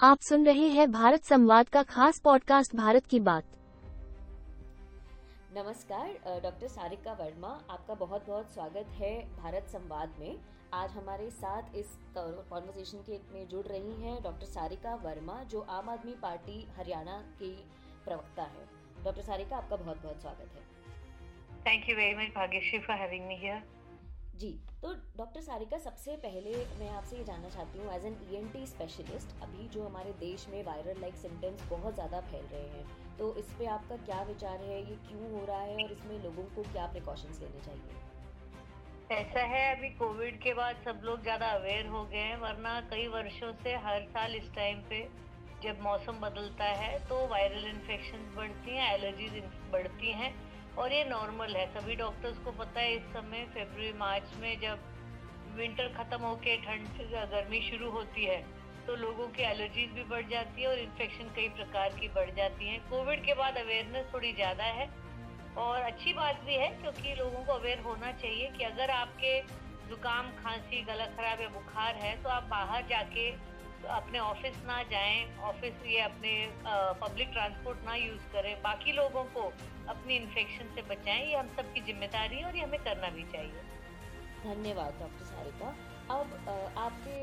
आप सुन रहे हैं भारत संवाद का खास पॉडकास्ट भारत की बात। नमस्कार डॉक्टर सारिका वर्मा आपका बहुत बहुत स्वागत है भारत संवाद में। आज हमारे साथ इस कॉन्वर्सेशन के में जुड़ रही हैं डॉक्टर सारिका वर्मा जो आम आदमी पार्टी हरियाणा की प्रवक्ता है। डॉक्टर सारिका आपका बहुत बहुत स्वागत है। Thank you very much Bhagyashree for having me here ji तो डॉक्टर सारिका, सबसे पहले मैं आपसे ये जानना चाहती हूँ as an E N T specialist अभी जो हमारे देश में वायरल लाइक सिम्टम्स बहुत ज़्यादा फैल रहे हैं तो इस पर आपका क्या विचार है, ये क्यों हो रहा है और इसमें लोगों को क्या प्रिकॉशंस लेने चाहिए? ऐसा है, अभी कोविड के बाद सब लोग ज़्यादा अवेयर हो गए हैं, वरना कई वर्षों से हर साल इस टाइम पे जब मौसम बदलता है तो वायरल इन्फेक्शन बढ़ती हैं एलर्जीज बढ़ती हैं और ये नॉर्मल है। सभी डॉक्टर्स को पता है इस समय फरवरी मार्च में जब विंटर खत्म होके ठंड गर्मी शुरू होती है तो लोगों की एलर्जीज भी बढ़ जाती है और इन्फेक्शन कई प्रकार की बढ़ जाती है। कोविड के बाद अवेयरनेस थोड़ी ज़्यादा है और अच्छी बात भी है क्योंकि लोगों को अवेयर होना चाहिए कि अगर आपके जुकाम, खांसी, गला खराब या बुखार है तो आप बाहर जाके अपने ऑफ़िस ना जाएँ ऑफ़िस ये अपने पब्लिक ट्रांसपोर्ट ना यूज़ करें, बाकी लोगों को अपनी इन्फेक्शन से बचाएँ, ये हम सबकी ज़िम्मेदारी है और ये हमें करना भी चाहिए। धन्यवाद डॉक्टर सारिका। अब आपके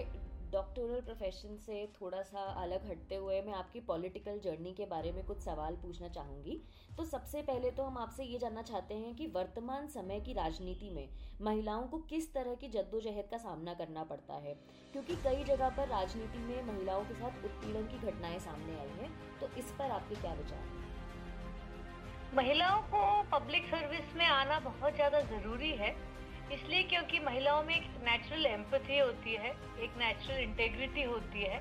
डॉक्टोरल प्रोफेशन से थोड़ा सा अलग हटते हुए मैं आपकी पॉलिटिकल जर्नी के बारे में कुछ सवाल पूछना चाहूँगी। तो सबसे पहले तो हम आपसे ये जानना चाहते हैं कि वर्तमान समय की राजनीति में महिलाओं को किस तरह की जद्दोजहद का सामना करना पड़ता है? क्योंकि कई जगह पर राजनीति में महिलाओं के साथ उत्पीड़न की घटनाएँ सामने आई हैं तो इस पर आपके क्या विचार हैं? महिलाओं को पब्लिक सर्विस में आना बहुत ज़्यादा ज़रूरी है। इसलिए क्योंकि महिलाओं में एक नेचुरल एम्पथी होती है, एक नेचुरल इंटेग्रिटी होती है।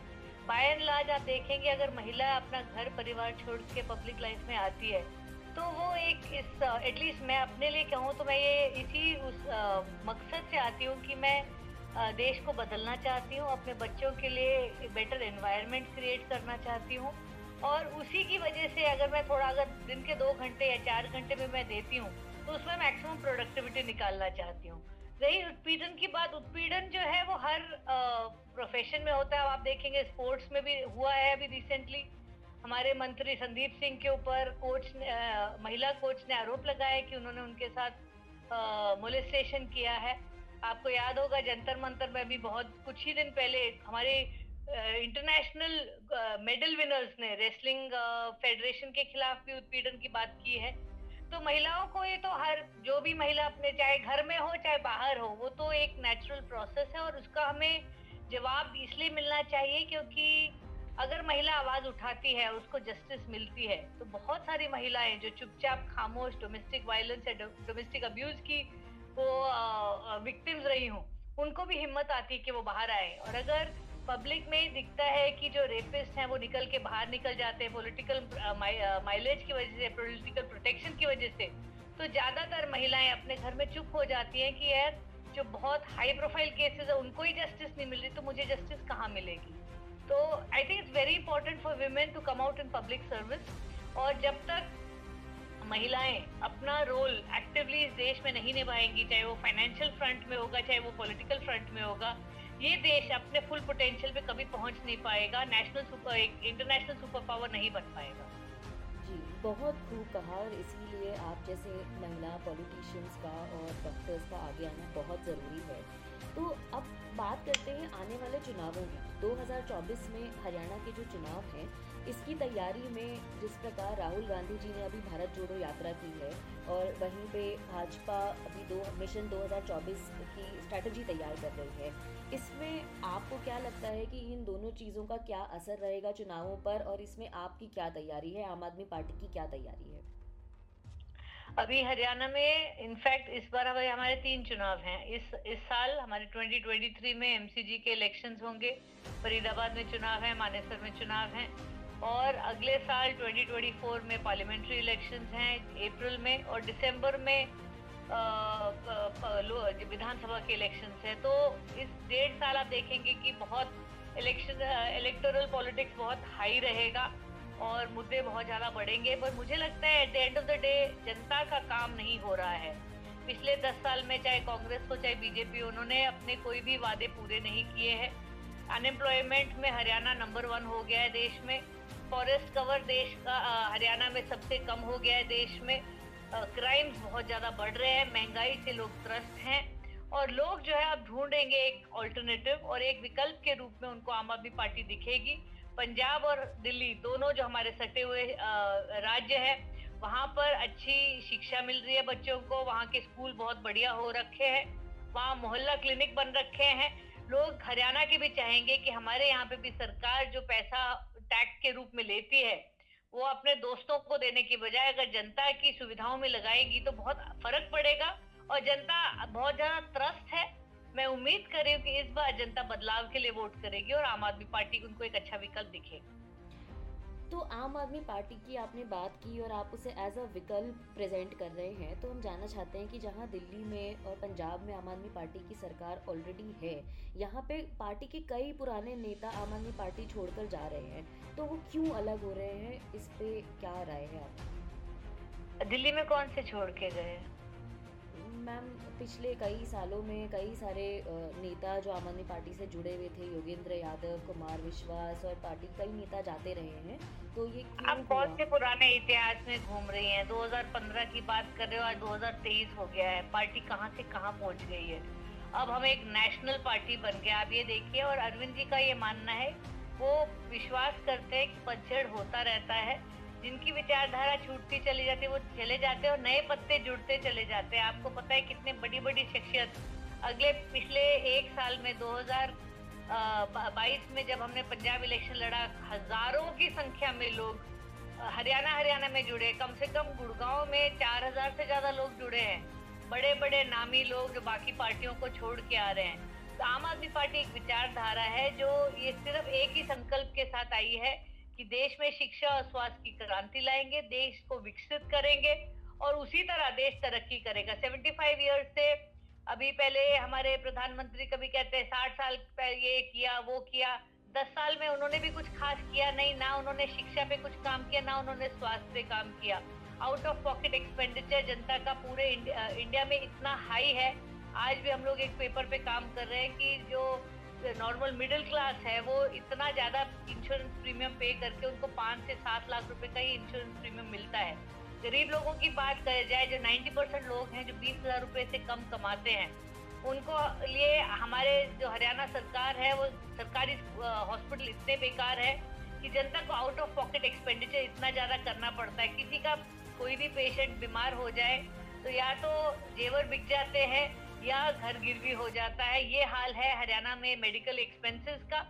बाय एंड लार्ज आप देखेंगे, अगर महिला अपना घर, परिवार छोड़ के पब्लिक लाइफ में आती है तो वो एक इस एटलीस्ट मैं अपने लिए कहूँ तो मैं ये इसी उस मकसद से आती हूँ कि मैं देश को बदलना चाहती हूँ, अपने बच्चों के लिए बेटर इन्वायरमेंट क्रिएट करना चाहती हूँ। और उसी की वजह से अगर मैं थोड़ा, अगर दिन के दो घंटे या चार घंटे में मैं देती हूँ तो उसमें मैक्सिमम प्रोडक्टिविटी निकालना चाहती हूँ। रही उत्पीड़न की बात उत्पीड़न जो है वो हर प्रोफेशन में होता है। आप देखेंगे स्पोर्ट्स में भी हुआ है अभी रिसेंटली हमारे मंत्री संदीप सिंह के ऊपर कोच ने आ, महिला कोच ने आरोप लगाया कि उन्होंने उनके साथ मोलिस्टेशन किया है। आपको याद होगा जंतर मंतर में भी बहुत कुछ ही दिन पहले हमारे इंटरनेशनल मेडल विनर्स ने रेसलिंग फेडरेशन के खिलाफ भी उत्पीड़न की बात की है। तो महिलाओं को ये तो हर, जो भी महिला अपने, चाहे घर में हो, चाहे बाहर हो, वो तो एक नेचुरल प्रोसेस है और उसका हमें जवाब इसलिए मिलना चाहिए क्योंकि अगर महिला आवाज़ उठाती है, उसको जस्टिस मिलती है तो बहुत सारी महिलाएँ जो चुपचाप, खामोश डोमेस्टिक वायलेंस या डोमेस्टिक अब्यूज की वो विक्टिम्स रही हूँ, उनको भी हिम्मत आती है कि वो बाहर आए। और अगर पब्लिक में दिखता है कि जो रेपिस्ट हैं, वो निकल के बाहर निकल जाते हैं पॉलिटिकल माइलेज की वजह से पॉलिटिकल प्रोटेक्शन की वजह से। तो ज़्यादातर महिलाएँ अपने घर में चुप हो जाती हैं कि यार, जो बहुत हाई प्रोफ़ाइल केसेस है, उनको ही जस्टिस नहीं मिल रही तो मुझे जस्टिस कहाँ मिलेगी? तो I think it's very important for women to come out in public service और जब तक महिलाएँ अपना रोल एक्टिवली इस देश में नहीं निभाएँगी, चाहे वो फाइनेंशियल फ्रंट में होगा, चाहे वो पॉलिटिकल फ्रंट में होगा ये देश अपने फुल पोटेंशियल पे कभी पहुँच नहीं पाएगा national super international super power नहीं बन पाएगा। जी, बहुत खूब कहा और इसीलिए आप जैसे महिला पॉलिटिशियंस का और डॉक्टर्स का आगे आना बहुत ज़रूरी है। तो अब बात करते हैं आने वाले चुनावों की। 2024 में हरियाणा के जो चुनाव हैं, इसकी तैयारी में जिस प्रकार राहुल गांधी जी ने अभी भारत जोड़ो यात्रा की है और वहीं पे भाजपा अभी दो, मिशन 2024 की स्ट्रैटेजी तैयार कर रही है, इसमें आपको क्या लगता है कि इन दोनों चीज़ों का क्या असर रहेगा चुनावों पर और इसमें आपकी क्या तैयारी है? आम आदमी पार्टी की क्या तैयारी है? अभी हरियाणा में इनफैक्ट इस बार हमारे हमारे तीन चुनाव हैं। इस इस साल हमारे 2023 में एमसीजी के इलेक्शंस होंगे। फरीदाबाद में चुनाव है, मानेसर में चुनाव हैं। और अगले साल 2024 में पार्लियामेंट्री इलेक्शंस हैं अप्रैल में और दिसंबर में विधानसभा के इलेक्शंस हैं। तो इस डेढ़ साल आप देखेंगे कि बहुत इलेक्शन इलेक्टोरल पॉलिटिक्स बहुत हाई रहेगा। और मुद्दे बहुत ज़्यादा बढ़ेंगे, पर मुझे लगता है at the end of the day जनता का काम नहीं हो रहा है। पिछले दस साल में चाहे कांग्रेस को चाहे बीजेपी, उन्होंने अपने कोई भी वादे पूरे नहीं किए हैं। अनएम्प्लॉयमेंट में हरियाणा नंबर वन हो गया है देश में। फॉरेस्ट कवर देश का हरियाणा में सबसे कम हो गया है देश में। क्राइम्स बहुत ज़्यादा बढ़ रहे हैं, महँगाई से लोग त्रस्त हैं। और लोग जो है, अब ढूंढेंगे एक ऑल्टरनेटिव और एक विकल्प के रूप में उनको आम आदमी पार्टी दिखेगी। पंजाब और दिल्ली दोनों जो हमारे सटे हुए राज्य है, वहाँ पर अच्छी शिक्षा मिल रही है बच्चों को, वहाँ के स्कूल बहुत बढ़िया हो रखे हैं, वहाँ मोहल्ला क्लिनिक बन रखे हैं। लोग हरियाणा के भी चाहेंगे कि हमारे यहाँ पे भी सरकार जो पैसा टैक्स के रूप में लेती है, वो अपने दोस्तों को देने की बजाय अगर जनता की सुविधाओं में लगाएगी तो बहुत फ़र्क पड़ेगा और जनता बहुत ज़्यादा त्रस्त है। मैं उम्मीद कर रही हूँ कि इस बार जनता बदलाव के लिए वोट करेगी और आम आदमी पार्टी को उनको एक अच्छा विकल्प दिखेगा तो आम आदमी पार्टी की आपने बात की और आप उसे एज अ विकल्प प्रेजेंट कर रहे हैं तो हम जानना चाहते हैं कि जहाँ दिल्ली में और पंजाब में आम आदमी पार्टी की सरकार ऑलरेडी है यहाँ पे पार्टी के कई पुराने नेता आम आदमी पार्टी छोड़कर जा रहे हैं तो वो क्यों अलग हो रहे हैं? इस पे क्या राय है आप दिल्ली में कौन से छोड़ के गए? मैम पिछले कई सालों में कई सारे नेता जो आम आदमी पार्टी से जुड़े हुए थे योगेंद्र यादव कुमार विश्वास और पार्टी कई नेता जाते रहे हैं तो ये आप बहुत से पुराने इतिहास में घूम रही हैं? 2015 की बात कर रहे हो आज 2023 हो गया है। पार्टी कहाँ से कहाँ पहुँच गई है? अब हम एक नेशनल पार्टी बन गए। आप ये देखिए और अरविंद जी का ये मानना है वो विश्वास करते हैं कि पतझड़ होता रहता है जिनकी विचारधारा छूटती चली जाती है, वो चले जाते हैं और नए पत्ते जुड़ते चले जाते हैं। आपको पता है कितने बड़ी बड़ी शख्सियत। अगले पिछले एक साल में 2022 में जब हमने पंजाब इलेक्शन लड़ा, हज़ारों की संख्या में लोग हरियाणा हरियाणा में जुड़े। कम से कम गुड़गांव में चार हज़ार से ज़्यादा लोग जुड़े हैं। बड़े बड़े नामी लोग जो बाकी पार्टियों को छोड़ के आ रहे हैं। तो आम आदमी पार्टी एक विचारधारा है, जो ये सिर्फ़ एक ही संकल्प के साथ आई है कि देश में शिक्षा और स्वास्थ्य की क्रांति लाएँगे, देश को विकसित करेंगे और उसी तरह देश तरक्की करेगा। 75 ईयर्स से अभी पहले हमारे प्रधानमंत्री कभी कहते हैं, साठ साल पहले ये किया, वो किया, दस साल में उन्होंने भी कुछ खास किया नहीं, ना उन्होंने शिक्षा पे कुछ काम किया, ना उन्होंने स्वास्थ्य पे काम किया। आउट ऑफ़ पॉकेट एक्सपेंडिचर जनता का पूरे इंडिया में इतना हाई है। आज भी हम लोग एक पेपर पे काम कर रहे हैं कि जो नॉर्मल मिडिल क्लास है, वो इतना ज़्यादा इंश्योरेंस प्रीमियम पे करके उनको पाँच से सात लाख रुपए का ही इंश्योरेंस प्रीमियम मिलता है। गरीब लोगों की बात कर जाए, जो 90 परसेंट लोग हैं, जो बीस हज़ार रुपए से कम कमाते हैं, उनको लिए हमारे जो हरियाणा सरकार है, वो सरकारी हॉस्पिटल इतने बेकार है कि जनता को आउट ऑफ़ पॉकेट एक्सपेंडिचर इतना ज़्यादा करना पड़ता है। किसी का कोई भी पेशेंट बीमार हो जाए तो या तो जेवर बिक जाते हैं या घर गिरवी हो जाता है, ये हाल है हरियाणा में मेडिकल एक्सपेंसेस का।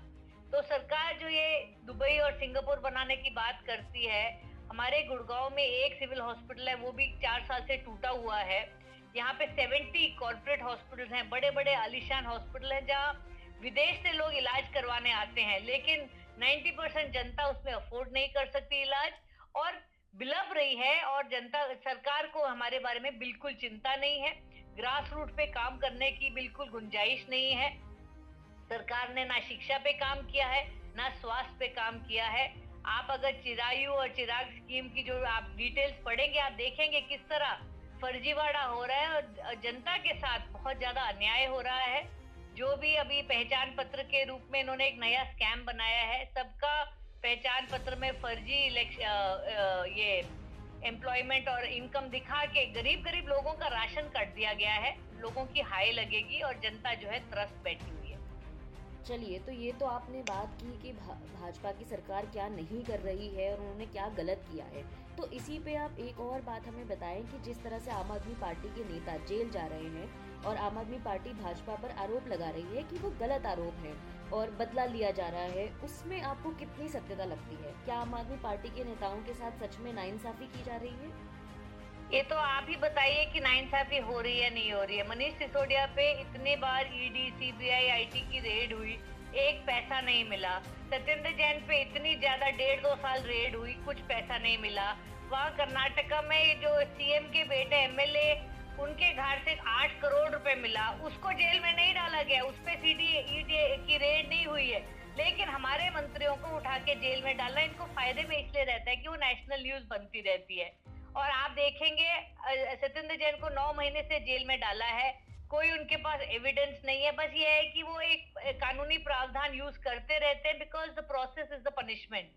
तो सरकार जो ये दुबई और सिंगापुर बनाने की बात करती है, हमारे गुड़गांव में एक सिविल हॉस्पिटल है, वो भी चार साल से टूटा हुआ है। यहाँ पे 70 कॉरपोरेट हॉस्पिटल हैं बड़े बड़े आलिशान हॉस्पिटल हैं, जहाँ विदेश से लोग इलाज करवाने आते हैं, लेकिन 90 परसेंट जनता उसमें अफोर्ड नहीं कर सकती इलाज, और बिलप रही है, और जनता, सरकार को हमारे बारे में बिल्कुल चिंता नहीं है। ग्रास रूट पे काम करने की बिल्कुल गुंजाइश नहीं है। सरकार ने ना शिक्षा पे काम किया है, ना स्वास्थ्य पे काम किया है। आप अगर चिरायु और चिराग स्कीम की जो आप डिटेल्स पढ़ेंगे, आप देखेंगे किस तरह फर्जीवाड़ा हो रहा है और जनता के साथ बहुत ज़्यादा अन्याय हो रहा है। जो भी अभी पहचान पत्र के रूप में इन्होंने एक नया स्कैम बनाया है, सबका पहचान पत्र में फर्जी इलेक्शन ये एम्प्लॉयमेंट और इनकम दिखा के गरीब गरीब लोगों का राशन कट दिया गया है। लोगों की हाई लगेगी और जनता जो है त्रस्त बैठी हुई है। चलिए तो ये तो आपने बात की कि भाजपा की सरकार क्या नहीं कर रही है और उन्होंने क्या गलत किया है। तो इसी पे आप एक और बात हमें बताएँ कि जिस तरह से आम आदमी पार्टी के नेता जेल जा रहे हैं और आम आदमी पार्टी भाजपा पर आरोप लगा रही है कि वो गलत आरोप है। और बदला लिया जा रहा है, उसमें आपको कितनी सत्यता लगती है? क्या आम आदमी पार्टी के नेताओं के साथ सच में नाइंसाफी की जा रही है? ये तो आप ही बताइए कि नाइंसाफी हो रही है नहीं हो रही है। मनीष सिसोदिया पे इतने बार ईडी सीबीआई आईटी की रेड हुई, एक पैसा नहीं मिला। सत्येंद्र जैन पे इतनी ज़्यादा डेढ़ दो साल रेड हुई, कुछ पैसा नहीं मिला। वहाँ कर्नाटका में जो सीएम के बेटे एमएलए उनके घर से आठ करोड़ रुपए मिला। उसको जेल में नहीं डाला गया। उस पर सीडी की रेड नहीं हुई है। लेकिन हमारे मंत्रियों को उठा के जेल में डालना इनको फ़ायदे में इसलिए रहता है कि वो नेशनल न्यूज़ बनती रहती है। और आप देखेंगे सत्येंद्र जैन को नौ महीने से जेल में डाला है। कोई उनके पास एविडेंस नहीं है। बस ये है कि वो एक कानूनी प्रावधान यूज़ करते रहते हैं because the process is the punishment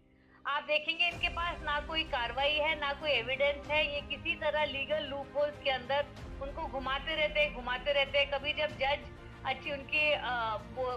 आप देखेंगे इनके पास ना कोई कार्रवाई है, ना कोई एविडेंस है। ये किसी तरह लीगल लूप होल्स के अंदर उनको घुमाते रहते हैं, घुमाते रहते कभी जब जज अच्छी उनकी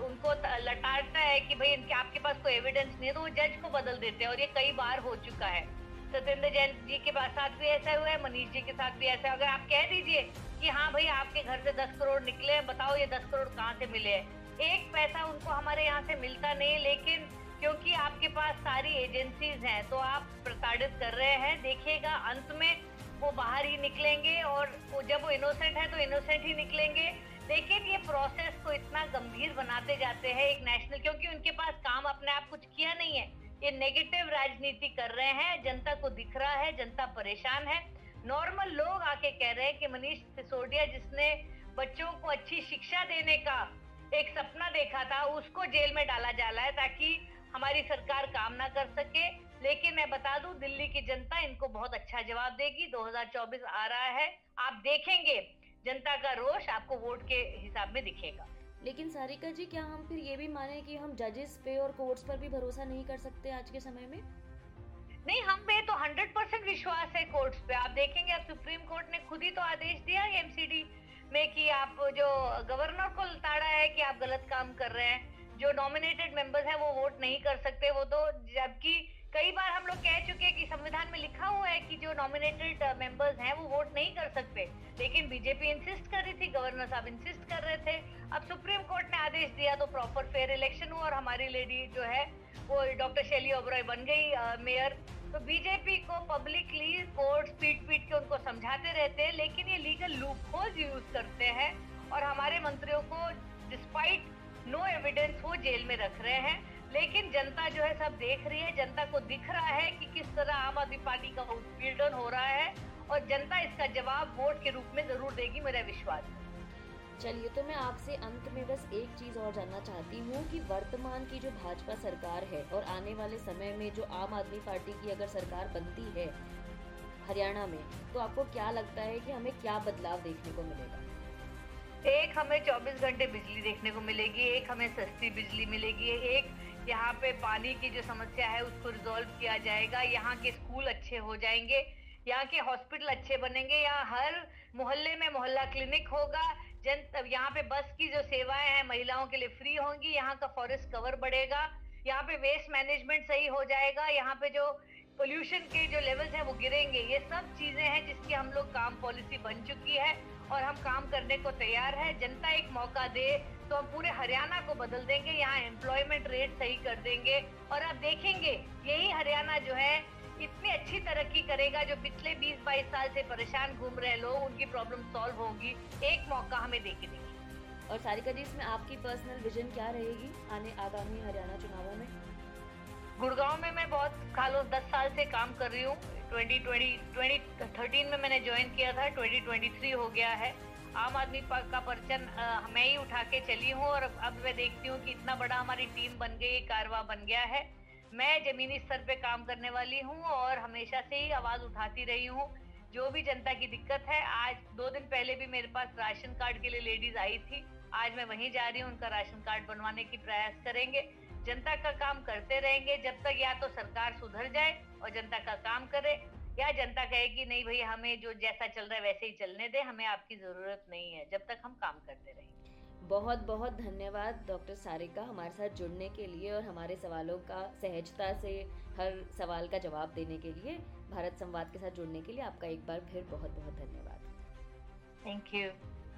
उनको लटाता है कि भाई इनके, आपके पास कोई एविडेंस नहीं है तो वो जज को बदल देते हैं और ये कई बार हो चुका है। सत्येंद्र जैन जी के साथ भी ऐसा हुआ है, मनीष जी के साथ भी ऐसा है। अगर आप कह दीजिए कि हाँ भाई आपके घर से दस करोड़ निकले हैं, बताओ ये दस करोड़ कहाँ से मिले हैं? एक पैसा उनको हमारे यहाँ से मिलता नहीं, लेकिन क्योंकि आपके पास सारी एजेंसीज हैं तो आप प्रताड़ित कर रहे हैं। देखिएगा, अंत में वो बाहर ही निकलेंगे और वो जब वो इनोसेंट है तो इनोसेंट ही निकलेंगे। लेकिन ये प्रोसेस को इतना गंभीर बनाते जाते हैं एक नेशनल क्योंकि उनके पास काम अपने आप कुछ किया नहीं है। ये नेगेटिव राजनीति कर रहे हैं, जनता को दिख रहा है, जनता परेशान है। नॉर्मल लोग आके कह रहे हैं कि मनीष सिसोदिया, जिसने बच्चों को अच्छी शिक्षा देने का एक सपना देखा था, उसको जेल में डाला जा रहा है ताकि हमारी सरकार काम ना कर सके। लेकिन मैं बता दूँ दिल्ली की जनता इनको बहुत अच्छा जवाब देगी। 2024 आ रहा है। आप देखेंगे जनता का रोष आपको वोट के हिसाब में दिखेगा। लेकिन सारिका जी क्या हम फिर ये भी माने कि हम जजेस पे और कोर्ट्स पर भी भरोसा नहीं कर सकते आज के समय में? नहीं हम पे तो 100 परसेंट विश्वास है कोर्ट्स पे। आप देखेंगे अब सुप्रीम कोर्ट ने खुद ही तो आदेश दिया एमसीडी में कि आप जो गवर्नर को ताड़ा है कि आप गलत काम कर रहे हैं। जो नॉमिनेटेड मेंबर्स हैं वो वोट नहीं कर सकते। वो तो जबकि कई बार हम लोग कह चुके हैं कि संविधान में लिखा हुआ है कि जो नॉमिनेटेड मेंबर्स uh, हैं वो वोट नहीं कर सकते। लेकिन बीजेपी इंसिस्ट कर रही थी गवर्नर साहब इंसिस्ट कर रहे थे। अब सुप्रीम कोर्ट ने आदेश दिया तो प्रॉपर फेयर इलेक्शन हुआ और हमारी लेडी जो है वो डॉक्टर शैली ओबरॉय बन गई मेयर uh, तो बीजेपी को पब्लिकली कोर्ट पीट पीट के उनको समझाते रहते हैं लेकिन ये लीगल लूप यूज़ करते हैं और हमारे मंत्रियों को डिस्पाइट नो एविडेंस वो जेल में रख रहे हैं, लेकिन जनता जो है सब देख रही है, जनता को दिख रहा है कि किस तरह आम आदमी पार्टी का उत्पीड़न हो रहा है, और जनता इसका जवाब वोट के रूप में ज़रूर देगी, मेरा विश्वास चलिए तो मैं आपसे अंत में बस एक चीज़ और जानना चाहती हूँ कि वर्तमान की जो भाजपा सरकार है और आने वाले समय में जो आम आदमी पार्टी की अगर सरकार बनती है हरियाणा में तो आपको क्या लगता है कि हमें क्या बदलाव देखने को मिलेगा? एक हमें 24 घंटे बिजली देखने को मिलेगी, एक हमें सस्ती बिजली मिलेगी, एक यहाँ पे पानी की जो समस्या है उसको रिजोल्व किया जाएगा। यहाँ के स्कूल अच्छे हो जाएँगे, यहाँ के हॉस्पिटल अच्छे बनेंगे, यहाँ हर मोहल्ले में मोहल्ला क्लिनिक होगा। जन यहाँ पे बस की जो सेवाएँ हैं महिलाओं के लिए फ्री होंगी, यहाँ का फॉरेस्ट कवर बढ़ेगा, यहाँ पे वेस्ट मैनेजमेंट सही हो जाएगा, यहाँ पे जो पोल्यूशन के जो लेवल्स हैं वो गिरेंगे। ये सब चीज़ें हैं जिसकी हम लोग काम पॉलिसी बन चुकी है। और हम काम करने को तैयार है। जनता एक मौका दे तो हम पूरे हरियाणा को बदल देंगे। यहाँ एम्प्लॉयमेंट रेट सही कर देंगे। और आप देखेंगे यही हरियाणा जो है इतनी अच्छी तरक्की करेगा जो पिछले 20-22 साल से परेशान घूम रहे लोग उनकी प्रॉब्लम सॉल्व होगी। एक मौका हमें दे देंगे। और सारिका जी इसमें आपकी पर्सनल विजन क्या रहेगी आने आगामी हरियाणा चुनावों में? गुड़गांव में मैं खालो दस साल से काम कर रही हूँ। 2020 2013 में मैंने ज्वाइन किया था 2023 हो गया है। आम आदमी का परचन मैं ही उठा के चली हूँ और अब मैं देखती हूँ कि इतना बड़ा हमारी टीम बन गई कारवा बन गया है। मैं जमीनी स्तर पे काम करने वाली हूँ और हमेशा से ही आवाज़ उठाती रही हूँ। जो भी जनता की दिक्कत है, आज, दो दिन पहले भी मेरे पास राशन कार्ड के लिए लेडीज़ आई थी। आज मैं वहीं जा रही हूँ, उनका राशन कार्ड बनवाने की प्रयास करेंगे। जनता का काम करते रहेंगे जब तक या तो सरकार सुधर जाए और जनता का काम करे या जनता कहे कि नहीं भाई हमें जो जैसा चल रहा है वैसे ही चलने दे हमें आपकी ज़रूरत नहीं है जब तक हम काम करते रहेंगे बहुत बहुत धन्यवाद डॉक्टर सारिका हमारे साथ जुड़ने के लिए और हमारे सवालों का सहजता से हर सवाल का जवाब देने के लिए। भारत संवाद के साथ जुड़ने के लिए आपका एक बार फिर बहुत बहुत धन्यवाद। Thank you